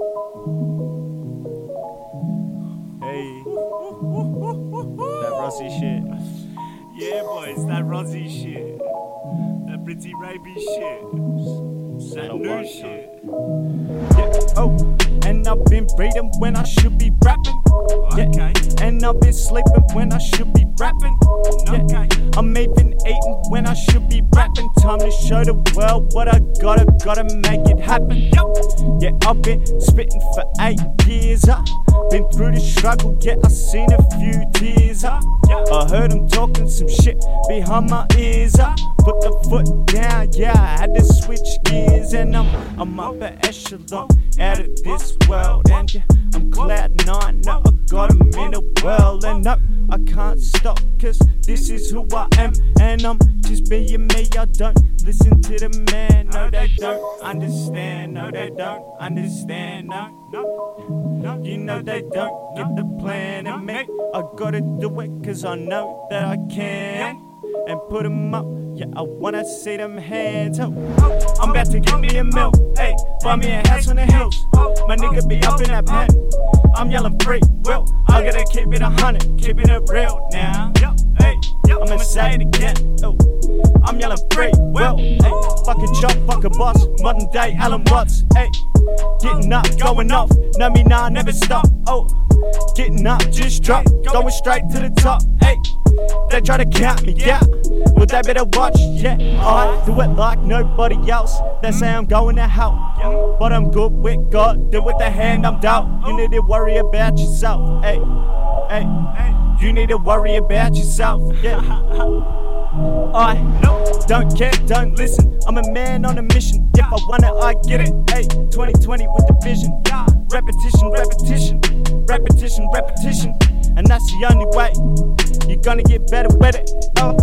Hey, that Rossi shit. Yeah, boys, that Rossi shit. That pretty rapey shit. That new shit. Yeah, oh, and I've been reading when I should be rapping. Yeah, Okay. and I've been sleeping when I should be rapping. Yeah, Okay. I'm even eating when I should be rapping. Time to show the world what I gotta, gotta make it happen. Yeah, I've been spitting for eight years. I've been through the struggle, yeah, I seen a few tears. Uh. I, I heard them talking some shit behind my ears. I put the foot down, yeah, I had to switch gears, and I'm I'm up an echelon out of this world, and yeah, I'm cloud nine. now I got 'em in a whirl, and no, I can't stop, cause this is who I am, and I'm just being me. I don't listen to the man, no, they don't understand, no, they don't understand, no, no, no, you know they don't get the plan, and me, I gotta do it, cause I know that I can. And put 'em up, yeah, I wanna see them hands. Oh, I'm about to get me a mill, hey, buy me a house on the hills. My nigga be up in that pen. I'm yelling free, well, I gotta keep it a hundred, keeping it real now. Hey, I'ma say it again. Oh, I'm yelling free, will. Hey, fuck a job, fuck a boss. Modern day Alan Watts. Hey, getting up, going off. Know me now, never stop. Oh, getting up, just drop, going straight to the top. Hey, they try to count me, yeah. Well, they better watch, yeah. I do it like nobody else. They say I'm going to hell, but I'm good with God. Do with the hand I'm dealt. You need to worry about yourself, hey, hey. You need to worry about yourself, yeah. I don't care, don't listen. I'm a man on a mission. If I want it, I get it. Hey, 2020 with the vision. Repetition, repetition, repetition, repetition. And that's the only way you're gonna get better with it. Oh,